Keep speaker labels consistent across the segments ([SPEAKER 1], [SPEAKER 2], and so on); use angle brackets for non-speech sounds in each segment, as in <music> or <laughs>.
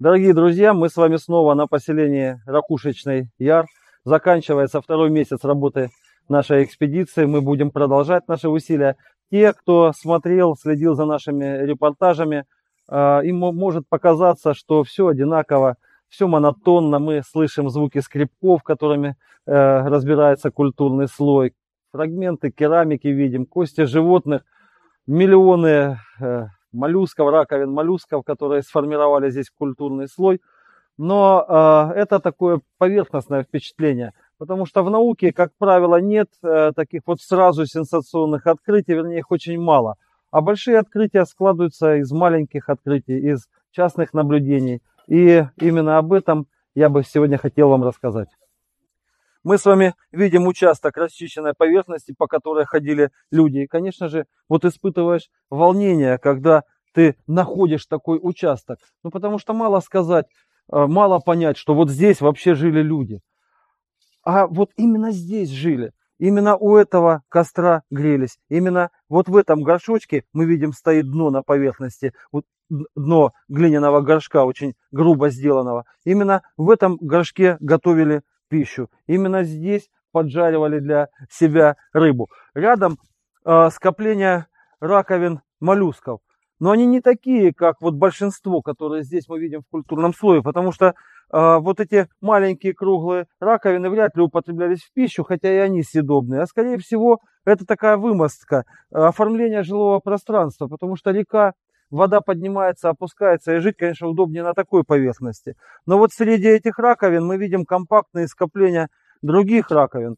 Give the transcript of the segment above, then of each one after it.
[SPEAKER 1] Дорогие друзья, мы с вами снова на поселении Ракушечный Яр. Заканчивается второй месяц работы нашей экспедиции. Мы будем продолжать наши усилия. Те, кто смотрел, следил за нашими репортажами, а, им может показаться, что все одинаково, все монотонно. Мы слышим звуки скребков, которыми э, разбирается культурный слой. Фрагменты керамики видим, кости животных, миллионы э, моллюсков, раковин моллюсков, которые сформировали здесь культурный слой. Но э, это такое поверхностное впечатление, потому что в науке, как правило, нет э, таких вот сразу сенсационных открытий, вернее, их очень мало. А большие открытия складываются из маленьких открытий, из частных наблюдений. И именно об этом я бы сегодня хотел вам рассказать. Мы с вами видим участок расчищенной поверхности, по которой ходили люди. И, конечно же, вот испытываешь волнение, когда ты находишь такой участок. Ну, потому что мало сказать, э, мало понять, что вот здесь вообще жили люди. А вот именно здесь жили. Именно у этого костра грелись. Именно вот в этом горшочке мы видим стоит дно на поверхности. Вот дно глиняного горшка, очень грубо сделанного. Именно в этом горшке готовили пищу. Именно здесь поджаривали для себя рыбу. Рядом э, скопление раковин моллюсков. Но они не такие, как вот большинство, которые здесь мы видим в культурном слое, потому что э, вот эти маленькие круглые раковины вряд ли употреблялись в пищу, хотя и они съедобные. А скорее всего, это такая вымостка, э, оформление жилого пространства, потому что река вода поднимается, опускается, и жить, конечно, удобнее на такой поверхности. Но вот среди этих раковин мы видим компактные скопления других раковин.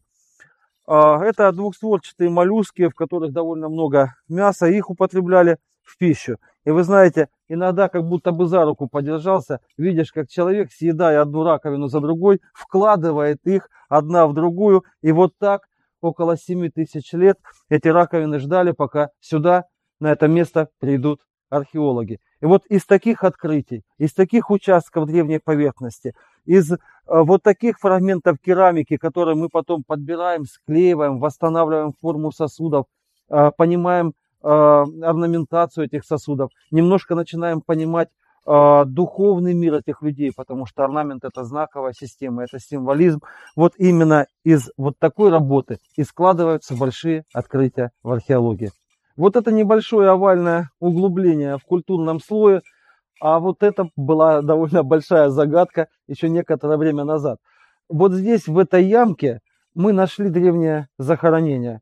[SPEAKER 1] А, это двухстворчатые моллюски, в которых довольно много мяса, их употребляли в пищу. И вы знаете, иногда как будто бы за руку подержался, видишь, как человек, съедая одну раковину за другой, вкладывает их одна в другую, и вот так около 7 тысяч лет эти раковины ждали, пока сюда, на это место придут археологи. И вот из таких открытий, из таких участков древней поверхности, из э, вот таких фрагментов керамики, которые мы потом подбираем, склеиваем, восстанавливаем форму сосудов, э, понимаем э, орнаментацию этих сосудов, немножко начинаем понимать духовный мир этих людей, потому что орнамент это знаковая система, это символизм. Вот именно из вот такой работы и складываются большие открытия в археологии. Вот это небольшое овальное углубление в культурном слое, а вот это была <laughs> довольно большая загадка еще некоторое время назад. Вот здесь, в этой ямке, мы нашли древнее захоронение.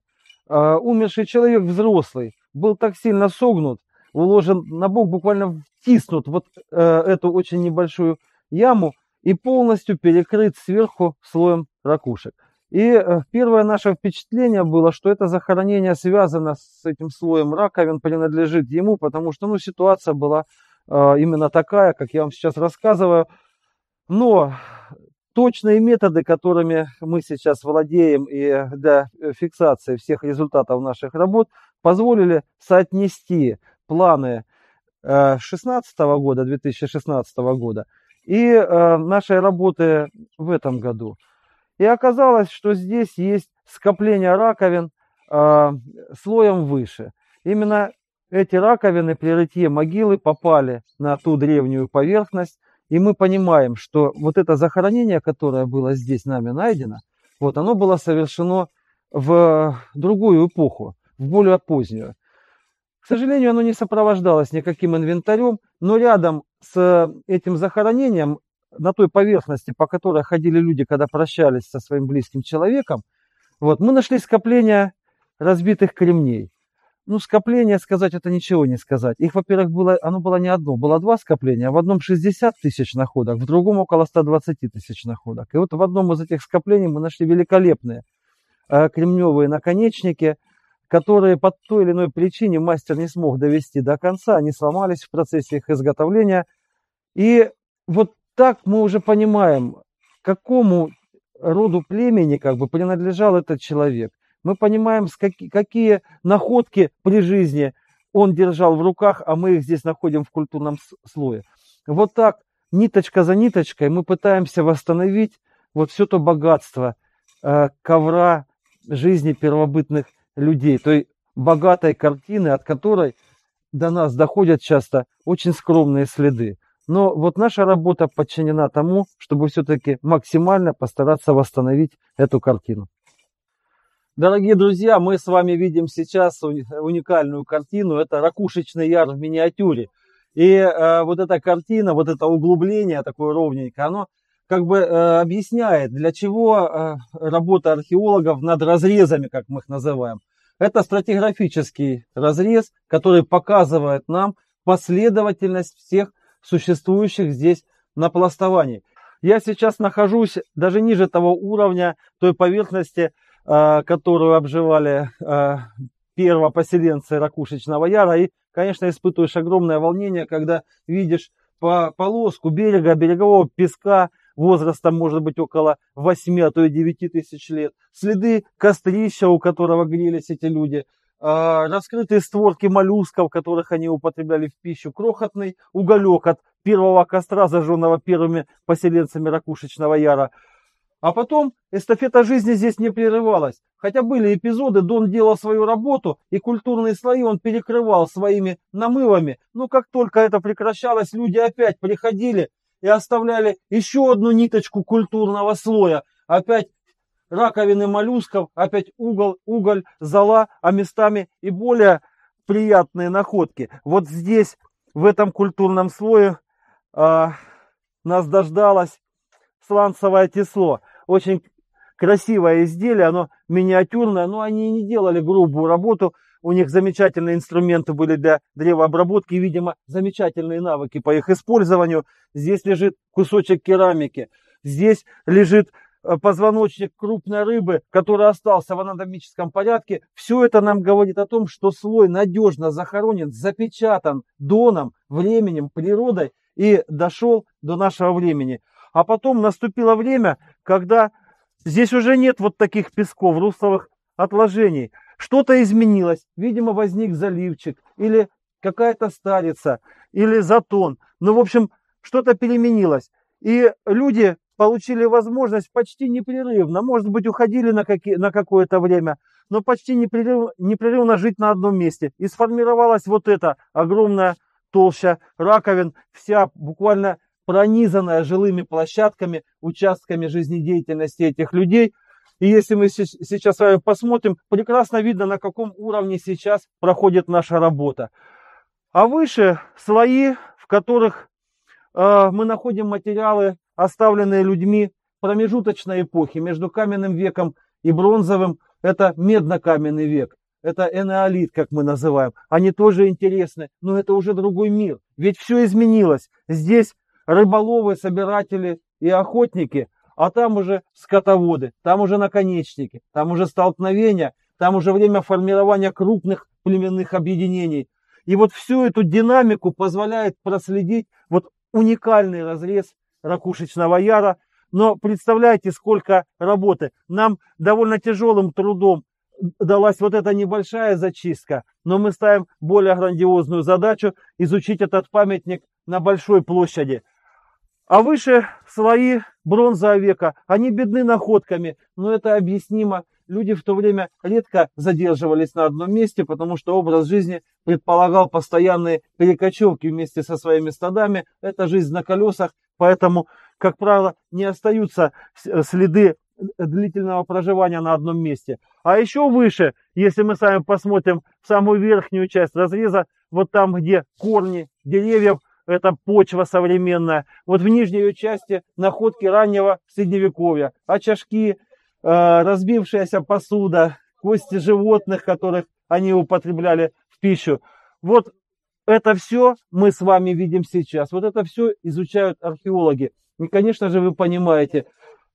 [SPEAKER 1] А, умерший человек взрослый был так сильно согнут, уложен на бок, буквально втиснут вот э, эту очень небольшую яму и полностью перекрыт сверху слоем ракушек. И э, первое наше впечатление было, что это захоронение связано с этим слоем раковин, принадлежит ему, потому что ну, ситуация была э, именно такая, как я вам сейчас рассказываю. Но точные методы, которыми мы сейчас владеем и для фиксации всех результатов наших работ, позволили соотнести планы 2016 э, года, 2016 года и нашей работы в этом году. И оказалось, что здесь есть скопление раковин э, слоем выше. Именно эти раковины при рытье могилы попали на ту древнюю поверхность, и мы понимаем, что вот это захоронение, которое было здесь нами найдено, вот оно было совершено в другую эпоху, в более позднюю. К сожалению, оно не сопровождалось никаким инвентарем, но рядом с этим захоронением на той поверхности, по которой ходили люди, когда прощались со своим близким человеком, вот, мы нашли скопление разбитых кремней. Ну, скопление сказать, это ничего не сказать. Их, во-первых, было, оно было не одно, было два скопления. В одном 60 тысяч находок, в другом около 120 тысяч находок. И вот в одном из этих скоплений мы нашли великолепные э, кремневые наконечники, которые по той или иной причине мастер не смог довести до конца, они сломались в процессе их изготовления. И вот так мы уже понимаем, какому роду племени как бы принадлежал этот человек. Мы понимаем, какие, какие находки при жизни он держал в руках, а мы их здесь находим в культурном слое. Вот так, ниточка за ниточкой, мы пытаемся восстановить вот все то богатство э, ковра жизни первобытных людей, той богатой картины, от которой до нас доходят часто очень скромные следы. Но вот наша работа подчинена тому, чтобы все-таки максимально постараться восстановить эту картину. Дорогие друзья, мы с вами видим сейчас уникальную картину. Это ракушечный яр в миниатюре. И э, вот эта картина, вот это углубление такое ровненькое, оно как бы э, объясняет, для чего э, работа археологов над разрезами, как мы их называем. Это стратиграфический разрез, который показывает нам последовательность всех существующих здесь напластований. Я сейчас нахожусь даже ниже того уровня, той поверхности, э, которую обживали э, первопоселенцы Ракушечного Яра. И, конечно, испытываешь огромное волнение, когда видишь по полоску берега, берегового песка, возрастом может быть около 8, а то и 9 тысяч лет, следы кострища, у которого грелись эти люди, а, раскрытые створки моллюсков, которых они употребляли в пищу, крохотный уголек от первого костра, зажженного первыми поселенцами Ракушечного Яра. А потом эстафета жизни здесь не прерывалась. Хотя были эпизоды, Дон делал свою работу, и культурные слои он перекрывал своими намывами. Но как только это прекращалось, люди опять приходили и оставляли еще одну ниточку культурного слоя. Опять раковины моллюсков, опять угол, уголь, зола, а местами и более приятные находки. Вот здесь, в этом культурном слое, а, нас дождалось сланцевое тесло. Очень красивое изделие, оно миниатюрное, но они не делали грубую работу, у них замечательные инструменты были для древообработки, видимо, замечательные навыки по их использованию. Здесь лежит кусочек керамики, здесь лежит позвоночник крупной рыбы, который остался в анатомическом порядке. Все это нам говорит о том, что слой надежно захоронен, запечатан доном, временем, природой и дошел до нашего времени. А потом наступило время, когда здесь уже нет вот таких песков, русловых отложений. Что-то изменилось. Видимо, возник заливчик или какая-то старица или затон. Ну, в общем, что-то переменилось. И люди получили возможность почти непрерывно, может быть, уходили на, на какое-то время, но почти непрерыв, непрерывно жить на одном месте. И сформировалась вот эта огромная толща раковин, вся буквально пронизанная жилыми площадками, участками жизнедеятельности этих людей – и если мы сейчас с вами посмотрим, прекрасно видно, на каком уровне сейчас проходит наша работа. А выше слои, в которых э, мы находим материалы, оставленные людьми промежуточной эпохи между каменным веком и бронзовым. Это медно-каменный век. Это энеолит, как мы называем. Они тоже интересны, но это уже другой мир. Ведь все изменилось. Здесь рыболовы, собиратели и охотники – а там уже скотоводы, там уже наконечники, там уже столкновения, там уже время формирования крупных племенных объединений. И вот всю эту динамику позволяет проследить вот уникальный разрез ракушечного яра. Но представляете, сколько работы. Нам довольно тяжелым трудом далась вот эта небольшая зачистка, но мы ставим более грандиозную задачу изучить этот памятник на большой площади. А выше слои бронзового века, они бедны находками, но это объяснимо. Люди в то время редко задерживались на одном месте, потому что образ жизни предполагал постоянные перекочевки вместе со своими стадами. Это жизнь на колесах, поэтому, как правило, не остаются следы длительного проживания на одном месте. А еще выше, если мы с вами посмотрим самую верхнюю часть разреза, вот там, где корни деревьев, это почва современная. Вот в нижней ее части находки раннего средневековья, очажки, э, разбившаяся посуда, кости животных, которых они употребляли в пищу. Вот это все мы с вами видим сейчас. Вот это все изучают археологи. И, конечно же, вы понимаете,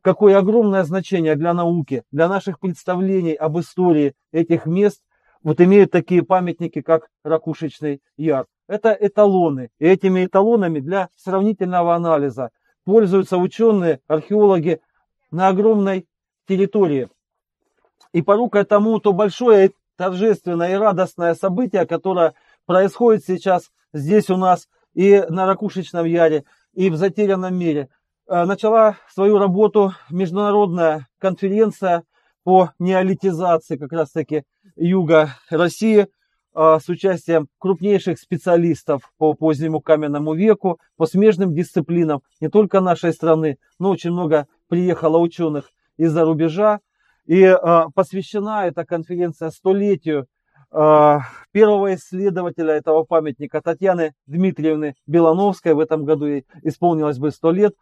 [SPEAKER 1] какое огромное значение для науки, для наших представлений об истории этих мест вот имеют такие памятники, как Ракушечный яр это эталоны. И этими эталонами для сравнительного анализа пользуются ученые, археологи на огромной территории. И порукой тому то большое торжественное и радостное событие, которое происходит сейчас здесь у нас и на Ракушечном Яре, и в затерянном мире. Э, начала свою работу международная конференция по неолитизации как раз таки юга России – а, с участием крупнейших специалистов по позднему каменному веку, по смежным дисциплинам не только нашей страны, но очень много приехало ученых из-за рубежа. И а, посвящена эта конференция столетию а, первого исследователя этого памятника Татьяны Дмитриевны Белановской. В этом году ей исполнилось бы 100 лет.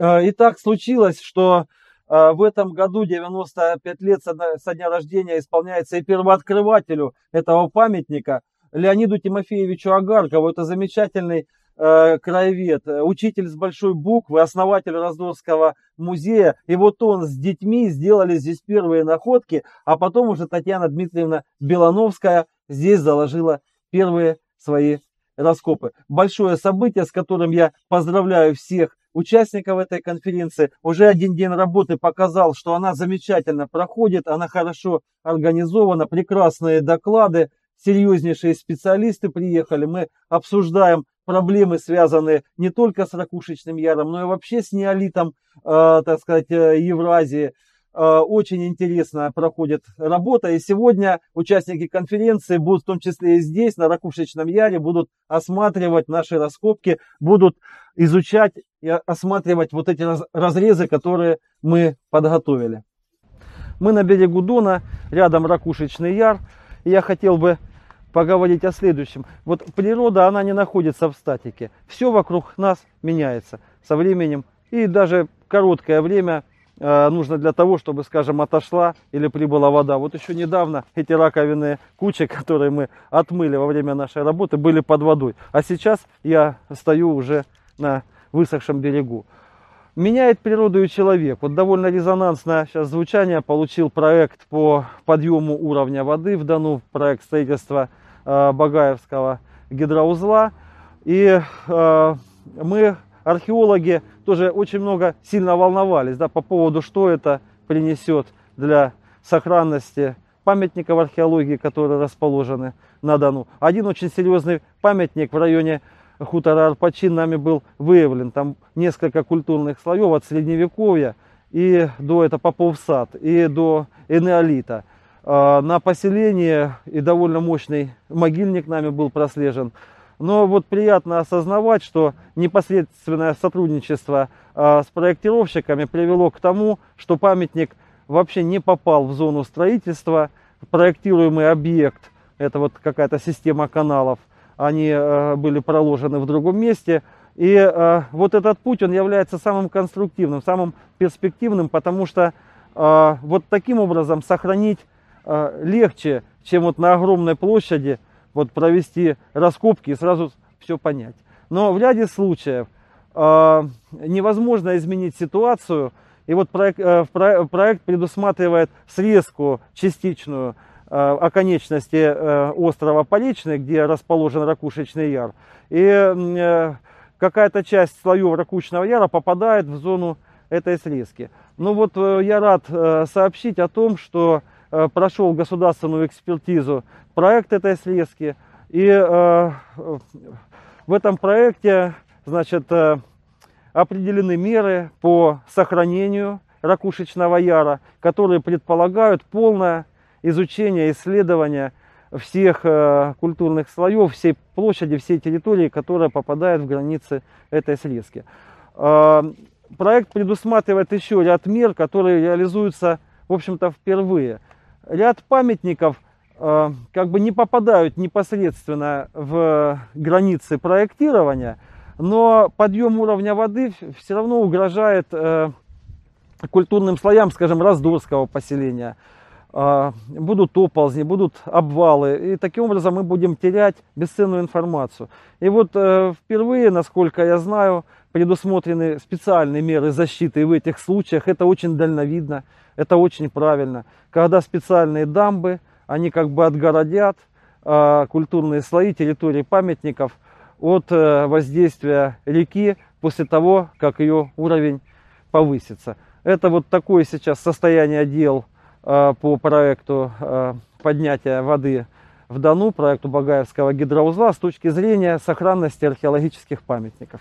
[SPEAKER 1] И так случилось, что а, в этом году 95 лет со дня рождения исполняется и первооткрывателю этого памятника Леониду Тимофеевичу Агаркову. Это замечательный э, краевед, учитель с большой буквы, основатель Раздорского музея. И вот он с детьми сделали здесь первые находки, а потом уже Татьяна Дмитриевна Белановская здесь заложила первые свои раскопы. Большое событие, с которым я поздравляю всех участников этой конференции. Уже один день работы показал, что она замечательно проходит, она хорошо организована, прекрасные доклады, серьезнейшие специалисты приехали. Мы обсуждаем проблемы, связанные не только с ракушечным яром, но и вообще с неолитом, э, так сказать, э, Евразии. Э, очень интересно проходит работа. И сегодня участники конференции будут, в том числе и здесь, на Ракушечном Яре, будут осматривать наши раскопки, будут изучать и осматривать вот эти разрезы, которые мы подготовили. Мы на берегу Дона, рядом Ракушечный Яр. И я хотел бы поговорить о следующем. Вот природа, она не находится в статике. Все вокруг нас меняется со временем. И даже короткое время Э, нужно для того, чтобы, скажем, отошла или прибыла вода. Вот еще недавно эти раковинные кучи, <laughs> которые мы отмыли во время нашей работы, были под водой. А сейчас я стою уже на высохшем берегу. Меняет природу и человек. Вот довольно резонансное сейчас звучание получил проект по подъему уровня воды в Дону, проект строительства э, Багаевского гидроузла. И э, мы археологи тоже очень много сильно волновались да, по поводу, что это принесет для сохранности памятников археологии, которые расположены на Дону. Один очень серьезный памятник в районе хутора Арпачин нами был выявлен. Там несколько культурных слоев от средневековья и до это Попов сад, и до энеолита. А, на поселении и довольно мощный могильник нами был прослежен. Но вот приятно осознавать, что непосредственное сотрудничество э, с проектировщиками привело к тому, что памятник вообще не попал в зону строительства. Проектируемый объект, это вот какая-то система каналов, они э, были проложены в другом месте. И э, вот этот путь, он является самым конструктивным, самым перспективным, потому что э, вот таким образом сохранить легче, чем вот на огромной площади вот провести раскопки и сразу все понять. Но в ряде случаев невозможно изменить ситуацию, и вот проект, проект предусматривает срезку частичную оконечности э, острова Поличный, где расположен Ракушечный яр. И э, какая-то часть слоев Ракушечного яра попадает в зону этой срезки. Ну вот э, я рад э, сообщить о том, что Э, прошел государственную экспертизу проект этой срезки. И э, в этом проекте значит, э, определены меры по сохранению ракушечного яра, которые предполагают полное изучение, исследование всех э, культурных слоев, всей площади, всей территории, которая попадает в границы этой срезки. Э, проект предусматривает еще ряд мер, которые реализуются, в общем-то, впервые ряд памятников э, как бы не попадают непосредственно в границы проектирования, но подъем уровня воды все равно угрожает культурным слоям, скажем, раздорского поселения. Э, будут оползни, будут обвалы, и таким образом мы будем терять бесценную информацию. И вот э, впервые, насколько я знаю, предусмотрены специальные меры защиты в этих случаях. Это очень дальновидно, это очень правильно. Когда специальные дамбы, они как бы отгородят э, культурные слои территории памятников от э, воздействия реки после того, как ее уровень повысится. Это вот такое сейчас состояние дел по проекту э, поднятия воды в Дону, проекту Багаевского гидроузла с точки зрения сохранности археологических памятников.